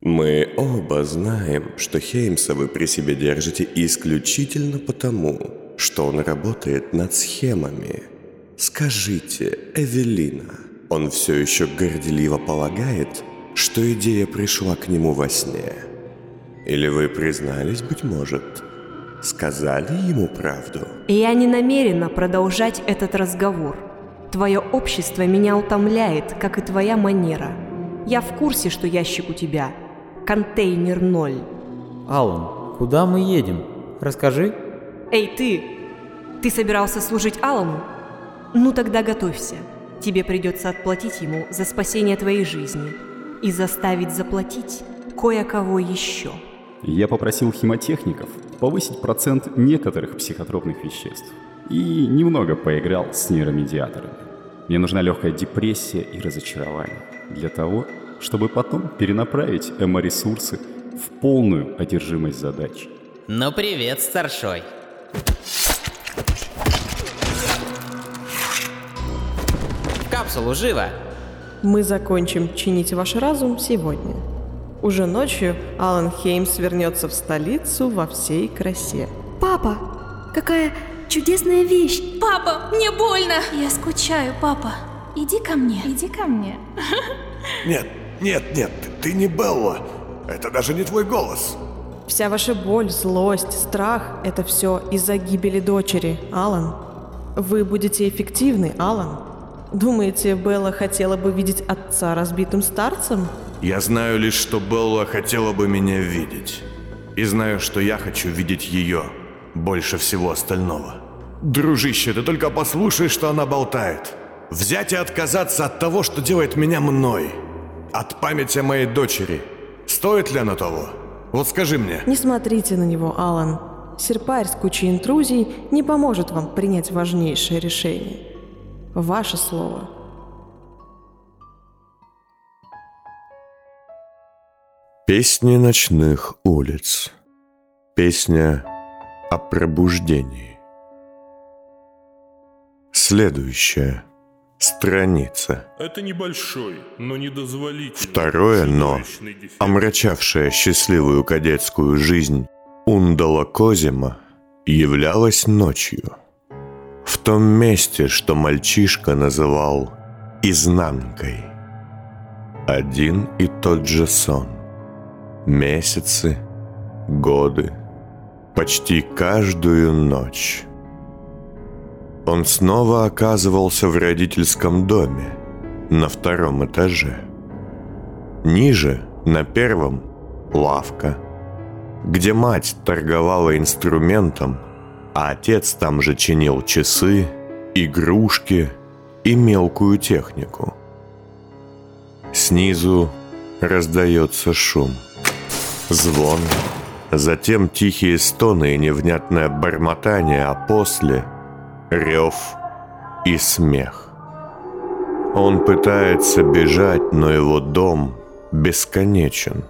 Мы оба знаем, что Хеймса вы при себе держите исключительно потому, что он работает над схемами. Скажите, Эвелина, он все еще горделиво полагает, что идея пришла к нему во сне? Или вы признались, быть может, сказали ему правду? Я не намерена продолжать этот разговор. Твое общество меня утомляет, как и твоя манера. Я в курсе, что ящик у тебя – контейнер ноль. Алан, куда мы едем? Расскажи. Эй, ты! Ты собирался служить Алану? Ну тогда готовься. Тебе придется отплатить ему за спасение твоей жизни и заставить заплатить кое-кого еще. Я попросил химотехников повысить процент некоторых психотропных веществ и немного поиграл с нейромедиаторами. Мне нужна легкая депрессия и разочарование для того, чтобы потом перенаправить эмо-ресурсы в полную одержимость задач. Ну привет, старшой. В капсулу, живо! Мы закончим чинить ваш разум сегодня. Уже ночью Алан Хеймс вернется в столицу во всей красе. Папа, какая чудесная вещь! Папа, мне больно! Я скучаю, папа. Иди ко мне. Иди ко мне. Нет, нет, нет, ты не Белла. Это даже не твой голос. Вся ваша боль, злость, страх – это все из-за гибели дочери, Алан. Вы будете эффективны, Алан. Думаете, Белла хотела бы видеть отца разбитым старцем? Я знаю лишь, что Белла хотела бы меня видеть. И знаю, что я хочу видеть ее больше всего остального. Дружище, ты только послушай, что она болтает. Взять и отказаться от того, что делает меня мной – от памяти моей дочери. Стоит ли оно того? Вот скажи мне. Не смотрите на него, Алан. Серпарь с кучей интрузий не поможет вам принять важнейшее решение. Ваше слово. Песни ночных улиц. Песня о пробуждении. Следующая страница. Это небольшой, но недозволительный. Второе «но», омрачавшее счастливую кадетскую жизнь Ундала Козима, являлось ночью. В том месте, что мальчишка называл «изнанкой». Один и тот же сон. Месяцы, годы, почти каждую ночь он снова оказывался в родительском доме, на втором этаже. Ниже, на первом, лавка, где мать торговала инструментом, а отец там же чинил часы, игрушки и мелкую технику. Снизу раздается шум, звон, затем тихие стоны и невнятное бормотание, а после — рев и смех. Он пытается бежать, но его дом бесконечен.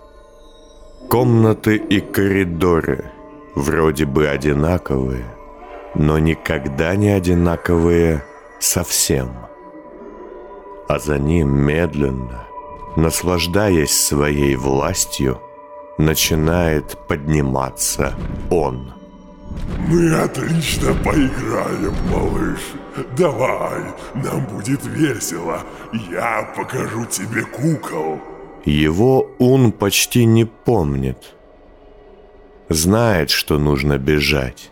Комнаты и коридоры вроде бы одинаковые, но никогда не одинаковые совсем. А за ним медленно, наслаждаясь своей властью, начинает подниматься он – мы отлично поиграем, малыш. Давай, нам будет весело. Я покажу тебе кукол. Его он почти не помнит. Знает, что нужно бежать.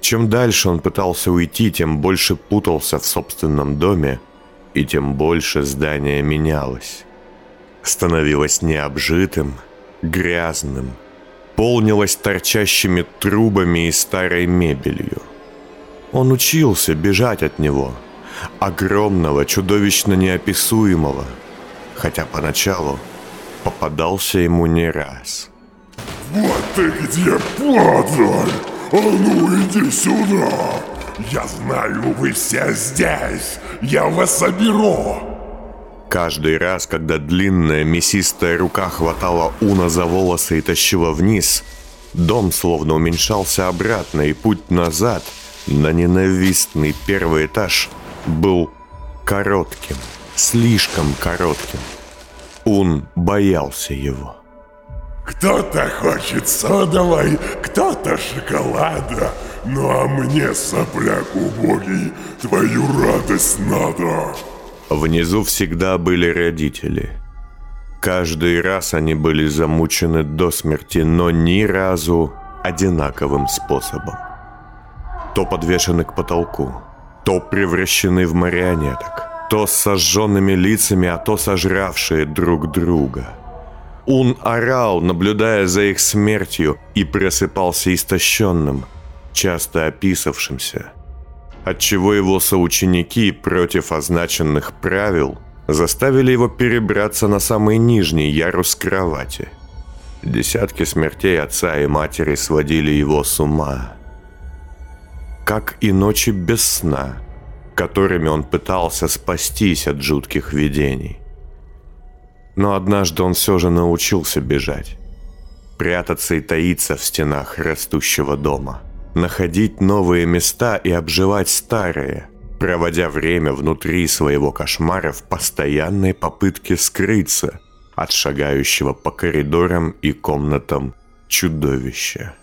Чем дальше он пытался уйти, тем больше путался в собственном доме, и тем больше здание менялось. Становилось необжитым, грязным, полнилась торчащими трубами и старой мебелью. Он учился бежать от него, огромного, чудовищно неописуемого, хотя поначалу попадался ему не раз. «Вот ты где, падаль! А ну иди сюда! Я знаю, вы все здесь! Я вас соберу!» Каждый раз, когда длинная мясистая рука хватала Уна за волосы и тащила вниз, дом словно уменьшался обратно, и путь назад на ненавистный первый этаж был коротким, слишком коротким. Ун боялся его. Кто-то хочет содовой, кто-то шоколада. Ну а мне, сопляк убогий, твою радость надо. Внизу всегда были родители. Каждый раз они были замучены до смерти, но ни разу одинаковым способом. То подвешены к потолку, то превращены в марионеток, то с сожженными лицами, а то сожравшие друг друга. Он орал, наблюдая за их смертью, и просыпался истощенным, часто описавшимся, отчего его соученики против означенных правил заставили его перебраться на самый нижний ярус кровати. Десятки смертей отца и матери сводили его с ума. Как и ночи без сна, которыми он пытался спастись от жутких видений. Но однажды он все же научился бежать. Прятаться и таиться в стенах растущего дома. Находить новые места и обживать старые, проводя время внутри своего кошмара в постоянной попытке скрыться от шагающего по коридорам и комнатам чудовища.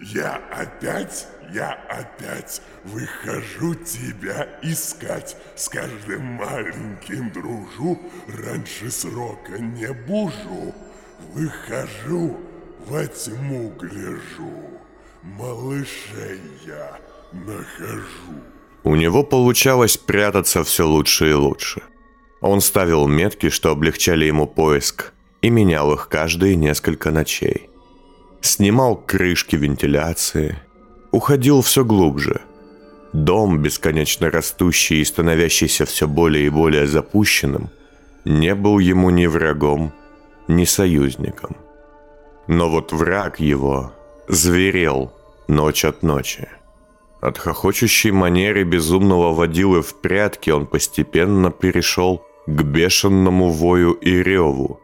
Я опять, я опять выхожу тебя искать. С каждым маленьким дружу, раньше срока не бужу. Выхожу, во тьму гляжу, малышей я нахожу. У него получалось прятаться все лучше и лучше. Он ставил метки, что облегчали ему поиск, и менял их каждые несколько ночей. Снимал крышки вентиляции, уходил все глубже. Дом, бесконечно растущий и становящийся все более и более запущенным, не был ему ни врагом, ни союзником. Но вот враг его зверел ночь от ночи. От хохочущей манеры безумного водилы в прятки он постепенно перешел к бешеному вою и реву,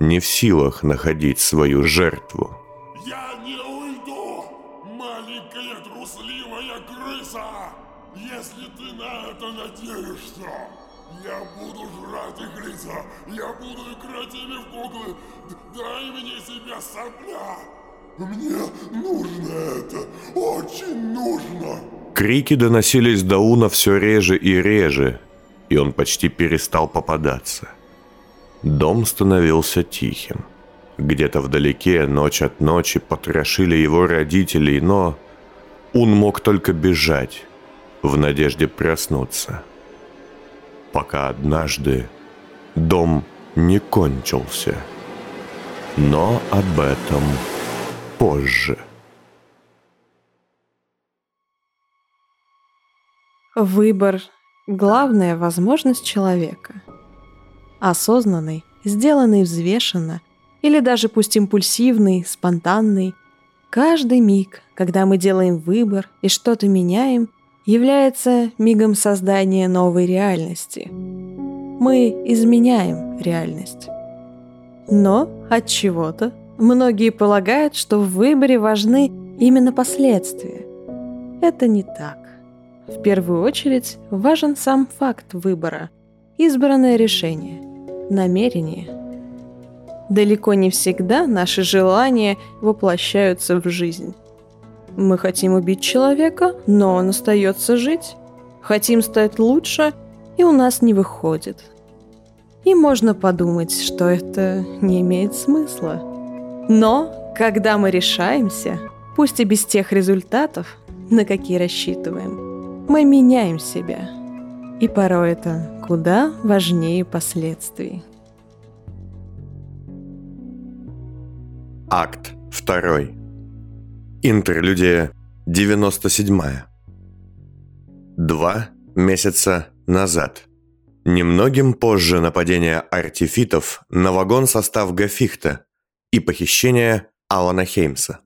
не в силах находить свою жертву. Мне нужно это, очень нужно! Крики доносились до Уна все реже и реже, и он почти перестал попадаться. Дом становился тихим. Где-то вдалеке ночь от ночи потрошили его родителей, но он мог только бежать в надежде проснуться. Пока однажды дом не кончился. Но об этом позже. Выбор – главная возможность человека. Осознанный, сделанный взвешенно, или даже пусть импульсивный, спонтанный, каждый миг, когда мы делаем выбор и что-то меняем, является мигом создания новой реальности. Мы изменяем реальность. Но от чего-то многие полагают, что в выборе важны именно последствия. Это не так. В первую очередь важен сам факт выбора, избранное решение, намерение. Далеко не всегда наши желания воплощаются в жизнь. Мы хотим убить человека, но он остается жить. Хотим стать лучше, и у нас не выходит. И можно подумать, что это не имеет смысла. Но, когда мы решаемся, пусть и без тех результатов, на какие рассчитываем, мы меняем себя. И порой это куда важнее последствий. Акт 2. Интерлюдия 97. Два месяца назад. Немногим позже нападения артифитов на вагон состав Гафихта и похищение Алана Хеймса.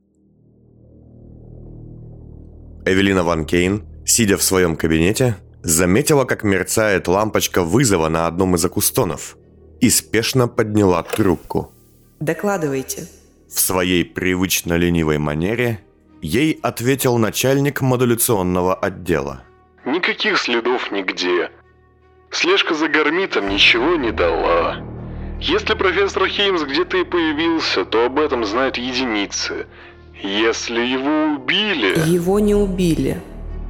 Эвелина Ван Кейн, сидя в своем кабинете, заметила, как мерцает лампочка вызова на одном из акустонов и спешно подняла трубку. Докладывайте. В своей привычно ленивой манере ей ответил начальник модуляционного отдела. Никаких следов нигде. Слежка за гармитом ничего не дала. Если профессор Хеймс где-то и появился, то об этом знают единицы. Если его убили... Его не убили.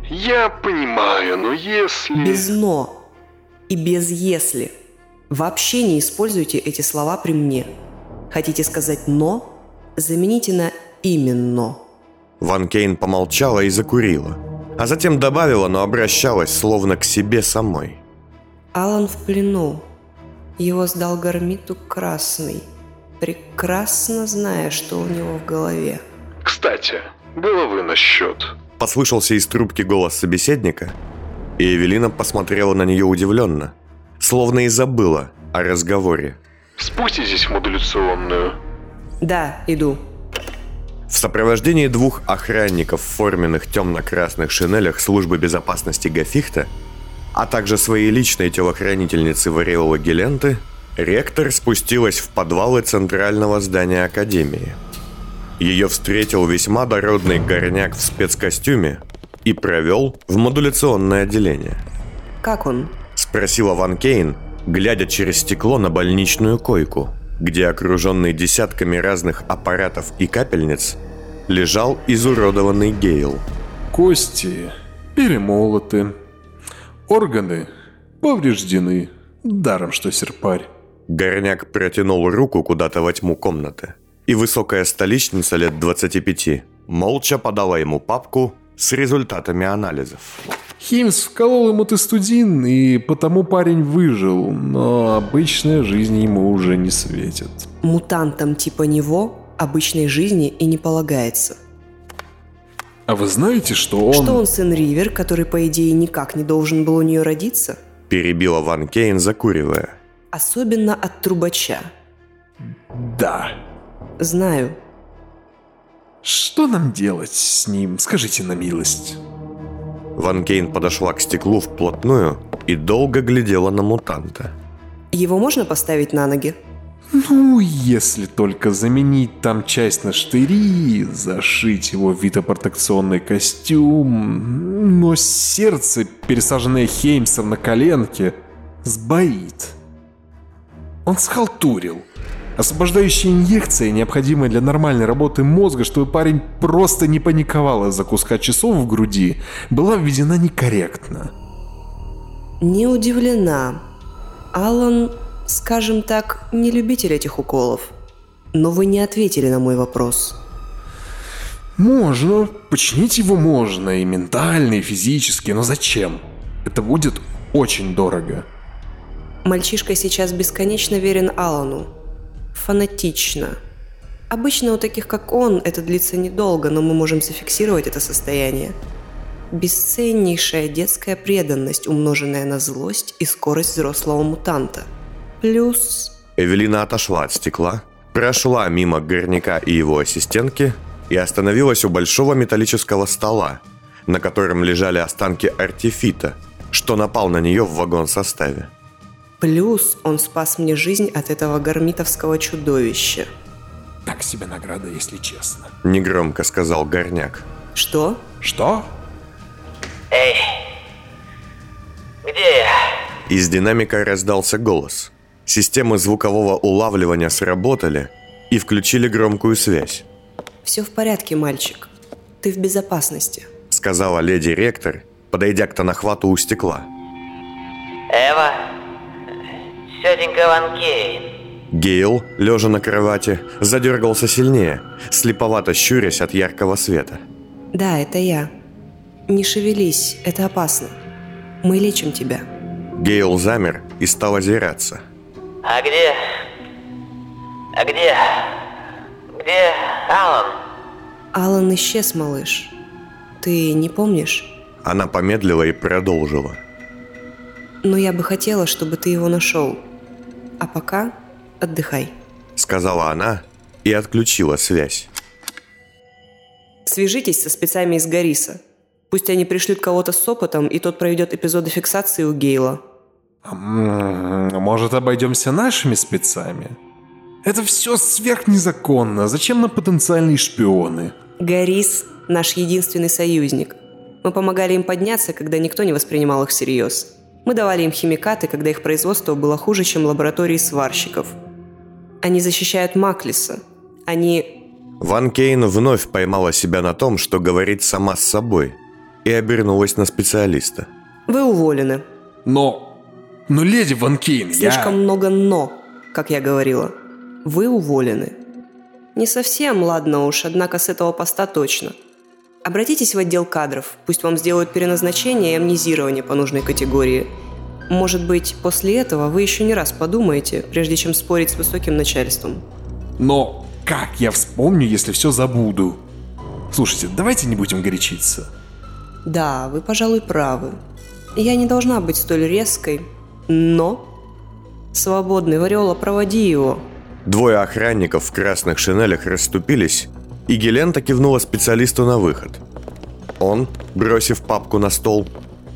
Я понимаю, но если... Без «но» и без «если». Вообще не используйте эти слова при мне. Хотите сказать «но»? Замените на «именно». Ван Кейн помолчала и закурила, а затем добавила, но обращалась словно к себе самой. Алан в плену. Его сдал Гармиту Красный, прекрасно зная, что у него в голове. Кстати, головы на счет. Послышался из трубки голос собеседника, и Эвелина посмотрела на нее удивленно, словно и забыла о разговоре. Спуститесь в модуляционную. Да, иду. В сопровождении двух охранников в форменных темно-красных шинелях службы безопасности Гафихта, а также своей личной телохранительницы Вариола Геленты, ректор спустилась в подвалы центрального здания Академии. Ее встретил весьма дородный горняк в спецкостюме и провел в модуляционное отделение. Как он? Спросила Ван Кейн, глядя через стекло на больничную койку, где, окруженный десятками разных аппаратов и капельниц, лежал изуродованный Гейл. Кости перемолоты, органы повреждены, даром что серпарь. Горняк протянул руку куда-то во тьму комнаты, и высокая столичница лет 25 молча подала ему папку с результатами анализов. Химс вколол ему тестудин, и потому парень выжил, но обычная жизнь ему уже не светит. Мутантам типа него обычной жизни и не полагается. А вы знаете, что он... Что он сын Ривер, который, по идее, никак не должен был у нее родиться? Перебила Ван Кейн, закуривая. Особенно от трубача. Да. Знаю. Что нам делать с ним, скажите на милость? Ван Кейн подошла к стеклу вплотную и долго глядела на мутанта. Его можно поставить на ноги? Ну, если только заменить там часть на штыри, зашить его витопротекционный костюм, но сердце, пересаженное Хеймсом на коленке, сбоит. Он схалтурил. Освобождающая инъекция, необходимая для нормальной работы мозга, чтобы парень просто не паниковал из-за куска часов в груди, была введена некорректно. Не удивлена. Алан, скажем так, не любитель этих уколов. Но вы не ответили на мой вопрос. Можно. Починить его можно. И ментально, и физически. Но зачем? Это будет очень дорого. Мальчишка сейчас бесконечно верен Алану. Фанатично. Обычно у таких, как он, это длится недолго, но мы можем зафиксировать это состояние. Бесценнейшая детская преданность, умноженная на злость и скорость взрослого мутанта. Плюс... Эвелина отошла от стекла, прошла мимо горняка и его ассистентки и остановилась у большого металлического стола, на котором лежали останки артефита, что напал на нее в вагон-составе. Плюс он спас мне жизнь от этого гармитовского чудовища. Так себе награда, если честно. Негромко сказал горняк. Что? Что? Эй, где я? Из динамика раздался голос. Системы звукового улавливания сработали и включили громкую связь. Все в порядке, мальчик. Ты в безопасности. Сказала леди ректор, подойдя к Танахвату у стекла. Эва? Тетенька Ван Кейн. Гейл, лежа на кровати, задергался сильнее, слеповато щурясь от яркого света. Да, это я. Не шевелись, это опасно. Мы лечим тебя. Гейл замер и стал озираться. А где... А где... Где Алан? Алан исчез, малыш. Ты не помнишь? Она помедлила и продолжила. Но я бы хотела, чтобы ты его нашел. А пока отдыхай. Сказала она и отключила связь. Свяжитесь со спецами из Гариса. Пусть они пришлют кого-то с опытом, и тот проведет эпизоды фиксации у Гейла. Может, обойдемся нашими спецами? Это все сверхнезаконно. Зачем нам потенциальные шпионы? Гарис – наш единственный союзник. Мы помогали им подняться, когда никто не воспринимал их всерьез. Мы давали им химикаты, когда их производство было хуже, чем лаборатории сварщиков. Они защищают Маклиса. Они... Ван Кейн вновь поймала себя на том, что говорит сама с собой, и обернулась на специалиста. Вы уволены. Но... Но, леди Ван Кейн, Слишком я... много «но», как я говорила. Вы уволены. Не совсем, ладно уж, однако с этого поста точно. Обратитесь в отдел кадров, пусть вам сделают переназначение и амнезирование по нужной категории. Может быть, после этого вы еще не раз подумаете, прежде чем спорить с высоким начальством. Но как я вспомню, если все забуду? Слушайте, давайте не будем горячиться. Да, вы, пожалуй, правы. Я не должна быть столь резкой, но... Свободный, Вариола, проводи его. Двое охранников в красных шинелях расступились, и Гелента кивнула специалисту на выход. Он, бросив папку на стол,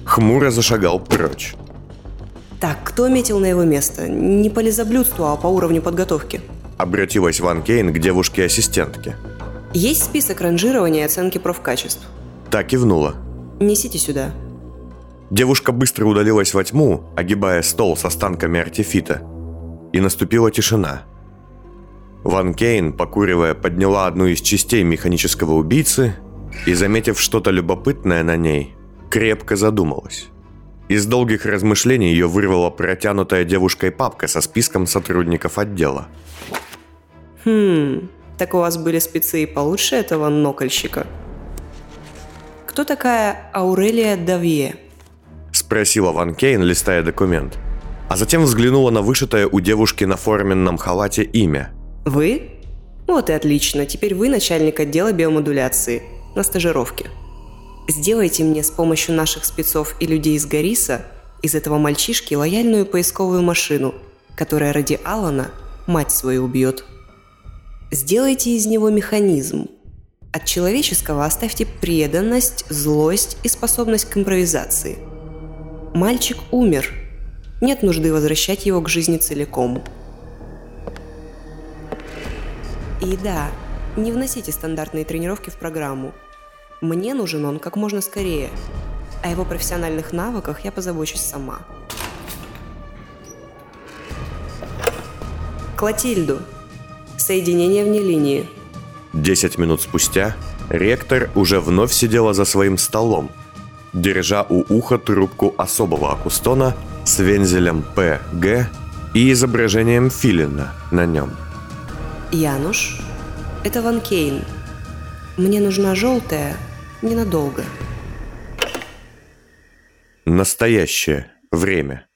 хмуро зашагал прочь. Так, кто метил на его место? Не по лизоблюдству, а по уровню подготовки. Обратилась Ван Кейн к девушке-ассистентке. Есть список ранжирования и оценки профкачеств? Та кивнула. Несите сюда. Девушка быстро удалилась во тьму, огибая стол с останками артефита. И наступила тишина. Ван Кейн, покуривая, подняла одну из частей механического убийцы и, заметив что-то любопытное на ней, крепко задумалась. Из долгих размышлений ее вырвала протянутая девушкой папка со списком сотрудников отдела. Хм, так у вас были спецы и получше этого нокольщика? Кто такая Аурелия Давье? Спросила Ван Кейн, листая документ. А затем взглянула на вышитое у девушки на форменном халате имя. Вы? Вот и отлично. Теперь вы начальник отдела биомодуляции на стажировке. Сделайте мне с помощью наших спецов и людей из Гариса из этого мальчишки лояльную поисковую машину, которая ради Алана мать свою убьет. Сделайте из него механизм. От человеческого оставьте преданность, злость и способность к импровизации. Мальчик умер. Нет нужды возвращать его к жизни целиком. И да, не вносите стандартные тренировки в программу. Мне нужен он как можно скорее. О его профессиональных навыках я позабочусь сама. Клотильду. Соединение вне линии. Десять минут спустя ректор уже вновь сидела за своим столом, держа у уха трубку особого акустона с вензелем ПГ и изображением филина на нем. Януш, это Ван Кейн. Мне нужна желтая ненадолго. Настоящее время.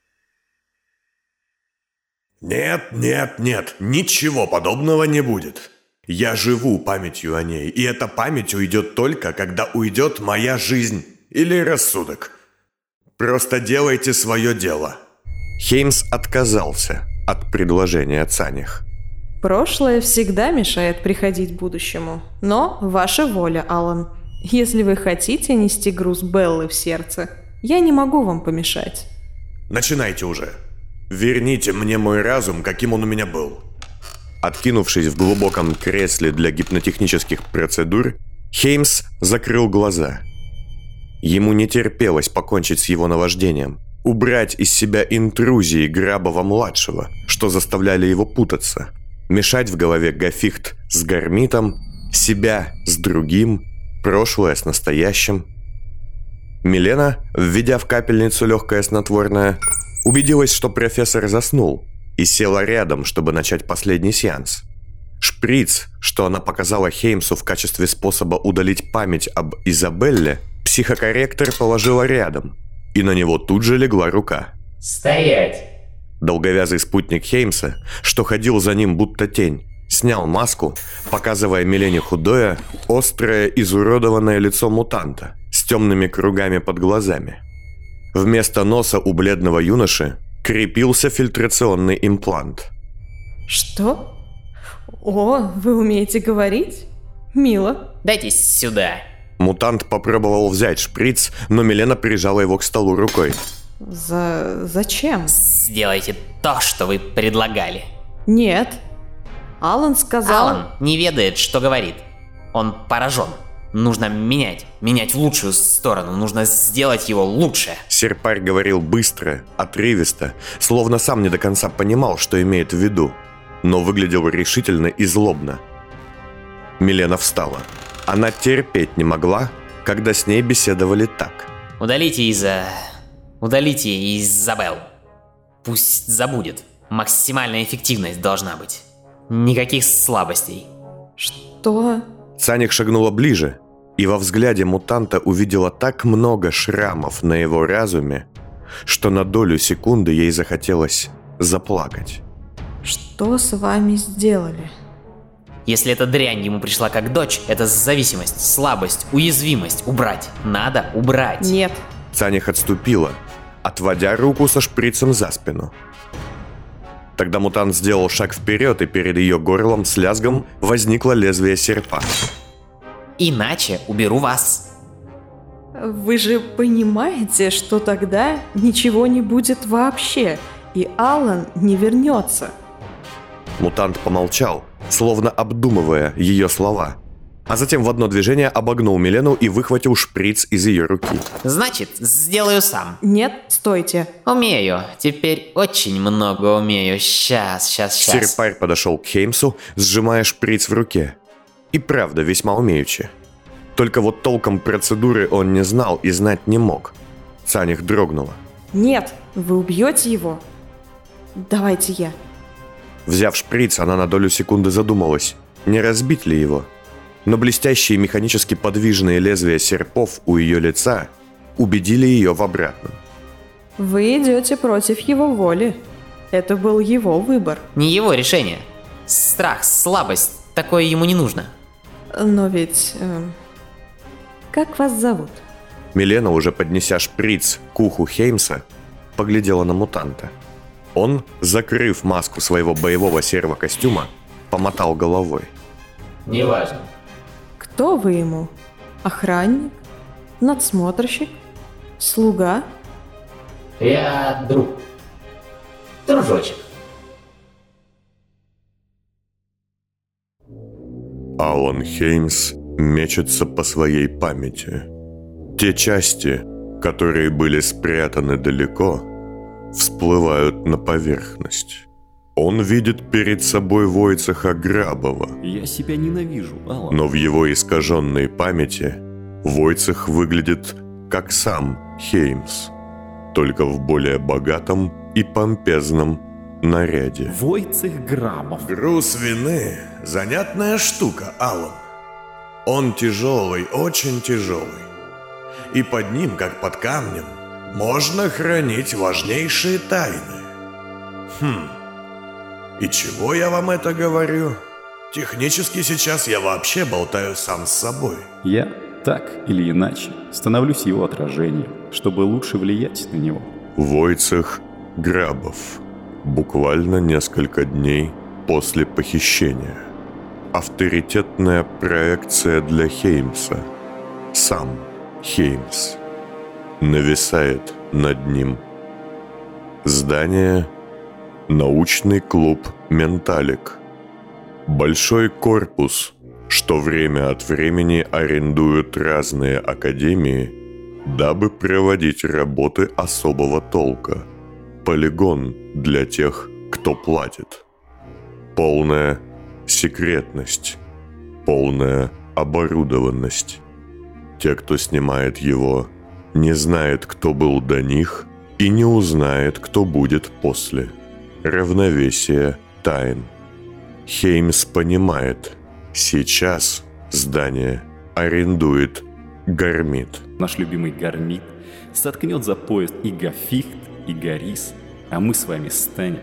Нет, нет, нет, ничего подобного не будет. Я живу памятью о ней, и эта память уйдет только, когда уйдет моя жизнь или рассудок. Просто делайте свое дело. Хеймс отказался от предложения Цаних. Прошлое всегда мешает приходить будущему. Но ваша воля, Алан. Если вы хотите нести груз Беллы в сердце, я не могу вам помешать. Начинайте уже. Верните мне мой разум, каким он у меня был. Откинувшись в глубоком кресле для гипнотехнических процедур, Хеймс закрыл глаза. Ему не терпелось покончить с его наваждением, убрать из себя интрузии Грабова-младшего, что заставляли его путаться, мешать в голове Гафихт с Гармитом, себя с другим, прошлое с настоящим. Милена, введя в капельницу легкое снотворное, убедилась, что профессор заснул, и села рядом, чтобы начать последний сеанс. Шприц, что она показала Хеймсу в качестве способа удалить память об Изабелле, психокорректор положила рядом, и на него тут же легла рука. «Стоять!» Долговязый спутник Хеймса, что ходил за ним будто тень, снял маску, показывая Милене худое, острое, изуродованное лицо мутанта с темными кругами под глазами. Вместо носа у бледного юноши крепился фильтрационный имплант. Что? О, вы умеете говорить? Мило. Дайте сюда. Мутант попробовал взять шприц, но Милена прижала его к столу рукой. За... зачем? Сделайте то, что вы предлагали. Нет. Алан сказал... Алан не ведает, что говорит. Он поражен. Нужно менять. Менять в лучшую сторону. Нужно сделать его лучше. Серпарь говорил быстро, отрывисто, словно сам не до конца понимал, что имеет в виду. но выглядел решительно и злобно. Милена встала. Она терпеть не могла, когда с ней беседовали так. Удалите из... э, Удалите Изабел. Пусть забудет. Максимальная эффективность должна быть. Никаких слабостей. Что? Цаник шагнула ближе, и во взгляде мутанта увидела так много шрамов на его разуме, что на долю секунды ей захотелось заплакать. Что с вами сделали? Если эта дрянь ему пришла как дочь, это зависимость, слабость, уязвимость. Убрать. Надо убрать. Нет. Цаних отступила, отводя руку со шприцем за спину. Тогда мутант сделал шаг вперед, и перед ее горлом с лязгом возникло лезвие серпа. Иначе уберу вас. Вы же понимаете, что тогда ничего не будет вообще, и Алан не вернется. Мутант помолчал, словно обдумывая ее слова, а затем в одно движение обогнул Милену и выхватил шприц из ее руки. Значит, сделаю сам. Нет, стойте. Умею. Теперь очень много умею. Сейчас, сейчас, сейчас. Серпарь подошел к Хеймсу, сжимая шприц в руке. И правда, весьма умеючи. Только вот толком процедуры он не знал и знать не мог. Цаних дрогнула. Нет, вы убьете его. Давайте я. Взяв шприц, она на долю секунды задумалась, не разбить ли его. Но блестящие механически подвижные лезвия серпов у ее лица убедили ее в обратном. Вы идете против его воли. Это был его выбор. Не его решение. Страх, слабость. Такое ему не нужно. Но ведь... эм, Как вас зовут? Милена, уже поднеся шприц к уху Хеймса, поглядела на мутанта. Он, закрыв маску своего боевого серого костюма, помотал головой. Неважно. Кто вы ему? Охранник? Надсмотрщик? Слуга? Я друг. Дружочек. Алан Хеймс мечется по своей памяти. Те части, которые были спрятаны далеко, всплывают на поверхность. Он видит перед собой Войцеха Грабова, Я себя ненавижу, Алан. но в его искаженной памяти Войцех выглядит как сам Хеймс, только в более богатом и помпезном наряде. Войцех Грабов. Груз вины – занятная штука, Алан. Он тяжелый, очень тяжелый. И под ним, как под камнем, можно хранить важнейшие тайны. Хм. И чего я вам это говорю? Технически сейчас я вообще болтаю сам с собой. Я, так или иначе, становлюсь его отражением, чтобы лучше влиять на него. Войцех Грабов. Буквально несколько дней после похищения. Авторитетная проекция для Хеймса. Сам Хеймс. Нависает над ним. Здание Научный клуб «Менталик». Большой корпус, что время от времени арендуют разные академии, дабы проводить работы особого толка. Полигон для тех, кто платит. Полная секретность. Полная оборудованность. Те, кто снимает его, не знает, кто был до них, и не узнает, кто будет после. Равновесие тайн. Хеймс понимает, сейчас здание арендует Гармит. Наш любимый Гармит соткнет за поезд и Гафихт, и Гарис, а мы с вами станем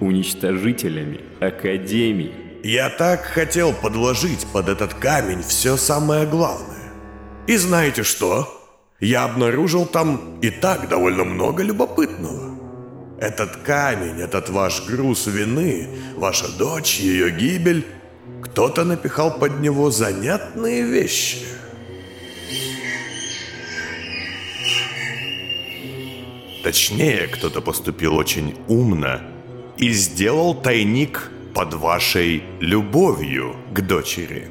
уничтожителями Академии. Я так хотел подложить под этот камень все самое главное. И знаете что? Я обнаружил там и так довольно много любопытного. Этот камень, этот ваш груз вины, ваша дочь, ее гибель, кто-то напихал под него занятные вещи. Точнее, кто-то поступил очень умно и сделал тайник под вашей любовью к дочери.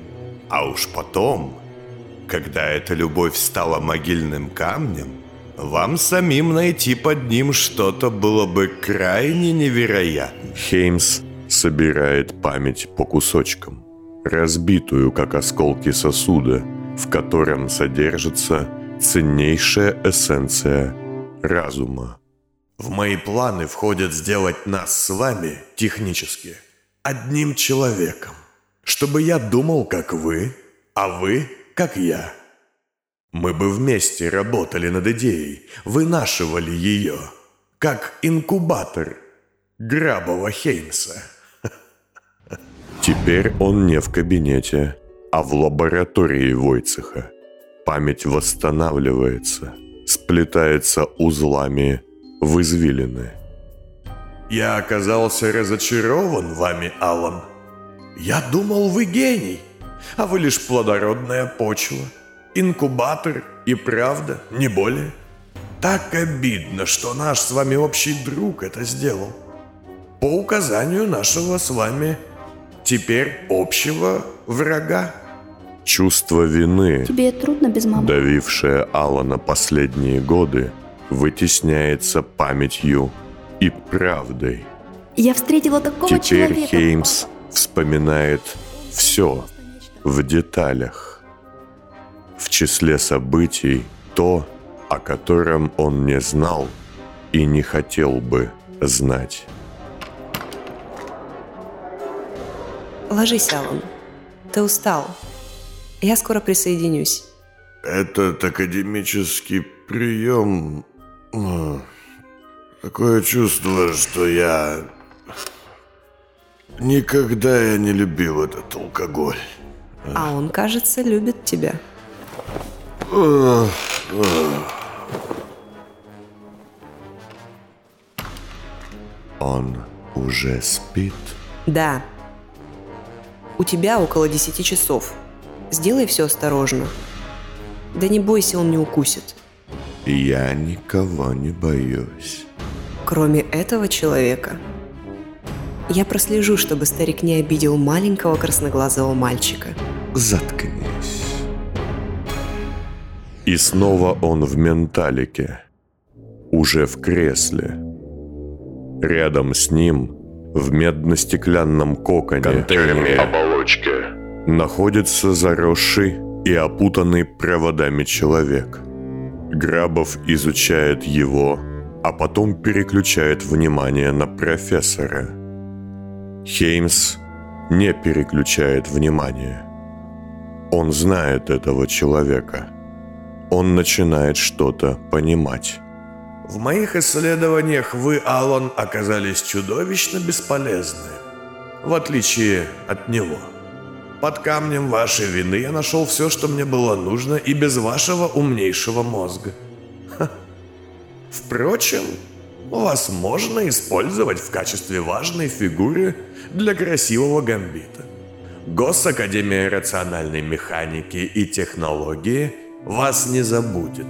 А уж потом, когда эта любовь стала могильным камнем, вам самим найти под ним что-то было бы крайне невероятно. Хеймс собирает память по кусочкам, разбитую, как осколки сосуда, в котором содержится ценнейшая эссенция разума. В мои планы входит сделать нас с вами технически одним человеком, чтобы я думал, как вы, а вы, как я. Мы бы вместе работали над идеей, вынашивали ее, как инкубатор Грабова Хеймса. Теперь он не в кабинете, а в лаборатории Войцеха. Память восстанавливается, сплетается узлами в извилины. Я оказался разочарован вами, Алан. Я думал, вы гений, а вы лишь плодородная почва, инкубатор и правда, не более. Так обидно, что наш с вами общий друг это сделал. По указанию нашего с вами теперь общего врага. Чувство вины, Тебе трудно без мамы? давившее Алана последние годы, вытесняется памятью и правдой. Я встретила такого Теперь человека. Хеймс вспоминает все в деталях. В числе событий то, о котором он не знал и не хотел бы знать. Ложись, Алан. Ты устал. Я скоро присоединюсь. Этот академический прием... ну, Такое чувство, что я... Никогда я не любил этот алкоголь. А он, кажется, любит тебя. Он уже спит? Да. У тебя около 10 часов. Сделай все осторожно. Да не бойся, он не укусит. Я никого не боюсь. Кроме этого человека. Я прослежу, чтобы старик не обидел маленького красноглазого мальчика. Заткнись. И снова он в менталике. Уже в кресле. Рядом с ним, в медно-стеклянном коконе, Оболочка. находится заросший и опутанный проводами человек. Грабов изучает его, а потом переключает внимание на профессора. Хеймс не переключает внимание. Он знает этого человека. Он начинает что-то понимать. В моих исследованиях вы, Алан, оказались чудовищно бесполезны. В отличие от него. Под камнем вашей вины я нашел все, что мне было нужно, и без вашего умнейшего мозга. Ха. Впрочем, вас можно использовать в качестве важной фигуры для красивого гамбита. Госакадемия рациональной механики и технологии вас не забудет,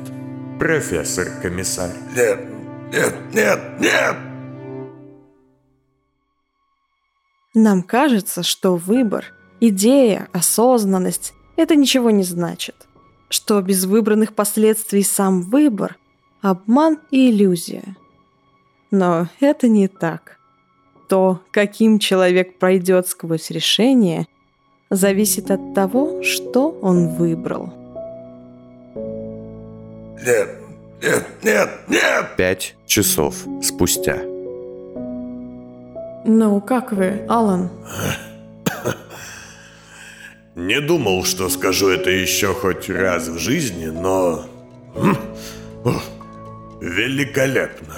профессор-комиссар. Нет, нет, нет, нет! Нам кажется, что выбор, идея, осознанность – это ничего не значит. Что без выбранных последствий сам выбор – обман и иллюзия. Но это не так. То, каким человек пройдет сквозь решение, зависит от того, что он выбрал. Нет, нет, нет, нет! Пять часов спустя. Ну, как вы, Алан? Не думал, что скажу это еще хоть раз в жизни, но... м, ох, Великолепно.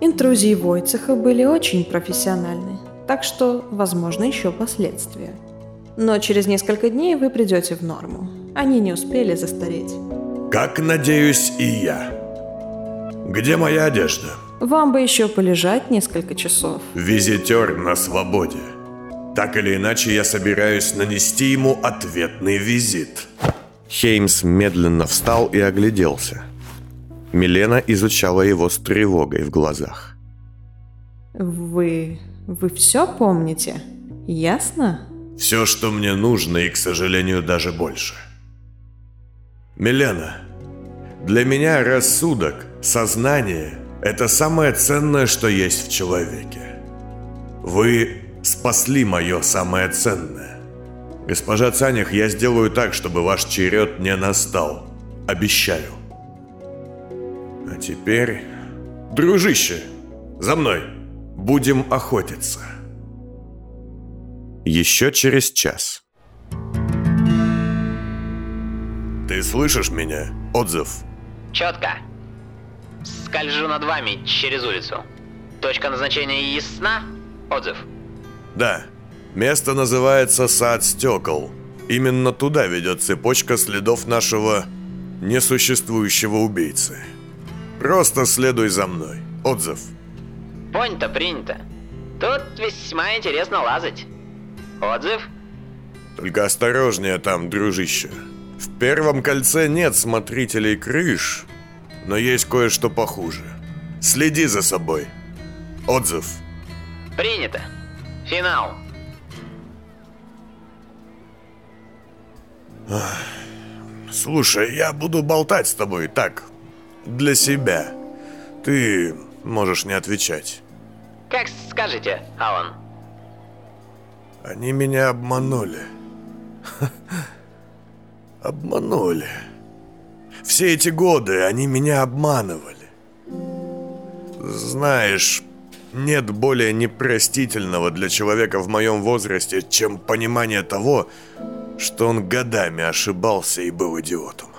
Интрузии Войцеха были очень профессиональны, так что, возможно, еще последствия. Но через несколько дней вы придете в норму. Они не успели застареть. Как, надеюсь, и я. Где моя одежда? Вам бы еще полежать несколько часов. Визитер на свободе. Так или иначе, я собираюсь нанести ему ответный визит. Хеймс медленно встал и огляделся. Милена изучала его с тревогой в глазах. Вы... вы все помните? Ясно? Все, что мне нужно, и, к сожалению, даже больше. Милена, для меня рассудок, сознание – это самое ценное, что есть в человеке. Вы спасли мое самое ценное. Госпожа Цанях, я сделаю так, чтобы ваш черед не настал. Обещаю. А теперь, дружище, за мной. Будем охотиться. Еще через час. Ты слышишь меня? Отзыв. Четко. Скольжу над вами через улицу. Точка назначения ясна? Отзыв. Да. Место называется Сад Стекол. Именно туда ведет цепочка следов нашего несуществующего убийцы. Просто следуй за мной. Отзыв. Понято, принято. Тут весьма интересно лазать. Отзыв? Только осторожнее там, дружище. В первом кольце нет смотрителей крыш, но есть кое-что похуже. Следи за собой. Отзыв. Принято. Финал. Слушай, я буду болтать с тобой так, для себя. Ты можешь не отвечать. Как скажете, Алан. Они меня обманули. Обманули. Все эти годы они меня обманывали. Знаешь, нет более непростительного для человека в моем возрасте, чем понимание того, что он годами ошибался и был идиотом.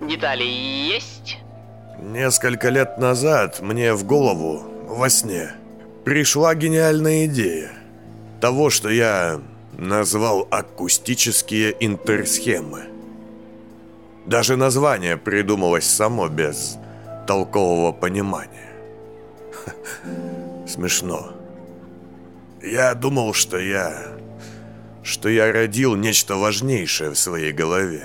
Детали есть? Несколько лет назад мне в голову, во сне, пришла гениальная идея того, что я назвал акустические интерсхемы. Даже название придумалось само без толкового понимания. Смешно. Я думал, что я... Что я родил нечто важнейшее в своей голове.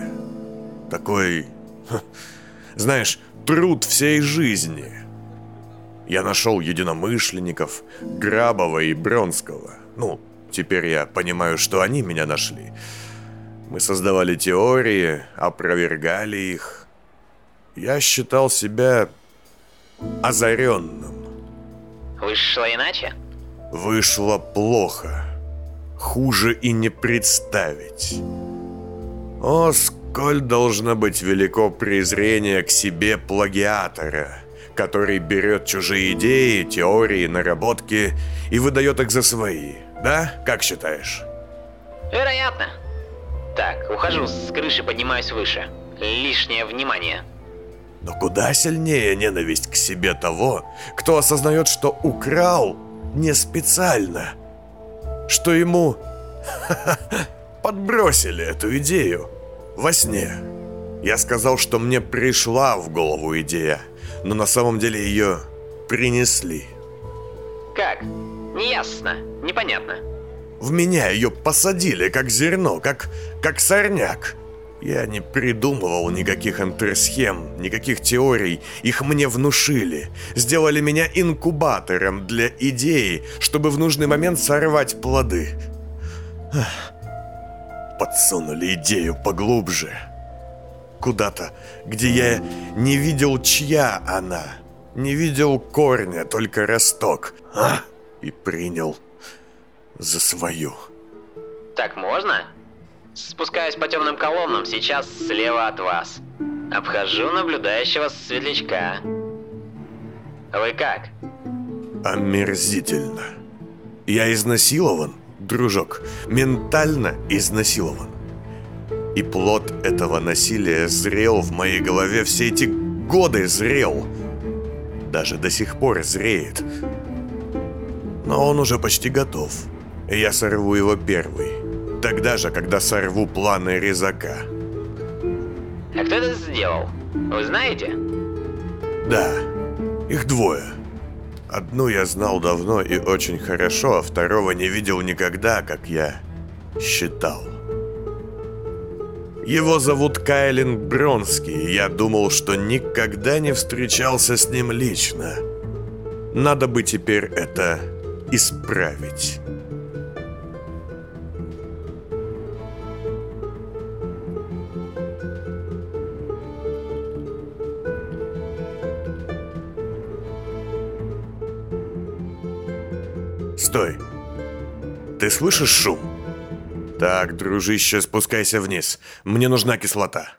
Такой... Знаешь, труд всей жизни. Я нашел единомышленников Грабова и Бронского. Ну, теперь я понимаю, что они меня нашли. Мы создавали теории, опровергали их. Я считал себя озаренным. Вышло иначе? Вышло плохо. Хуже и не представить. О, сколь должно быть велико презрение к себе плагиатора, который берет чужие идеи, теории, наработки и выдает их за свои. Да? Как считаешь? Вероятно. Так, ухожу с крыши, поднимаюсь выше. Лишнее внимание. Но куда сильнее ненависть к себе того, кто осознает, что украл не специально. Что ему подбросили эту идею во сне. Я сказал, что мне пришла в голову идея, но на самом деле ее принесли. Как? Неясно, непонятно. В меня ее посадили, как зерно, как, как сорняк. Я не придумывал никаких интерсхем, никаких теорий. Их мне внушили. Сделали меня инкубатором для идеи, чтобы в нужный момент сорвать плоды. Подсунули идею поглубже. Куда-то, где я не видел, чья она. Не видел корня, только росток. А? И принял за свою. Так можно? Спускаюсь по темным колоннам, сейчас слева от вас. Обхожу наблюдающего светлячка. Вы как? Омерзительно. Я изнасилован, дружок, ментально изнасилован. И плод этого насилия зрел в моей голове все эти годы зрел. Даже до сих пор зреет. Но он уже почти готов. Я сорву его первый. Тогда же, когда сорву планы резака. А кто это сделал? Вы знаете? Да, их двое. Одну я знал давно и очень хорошо, а второго не видел никогда, как я считал. Его зовут Кайлин Бронский, и я думал, что никогда не встречался с ним лично. Надо бы теперь это исправить. Стой. Ты слышишь шум? Так, дружище, спускайся вниз. Мне нужна кислота.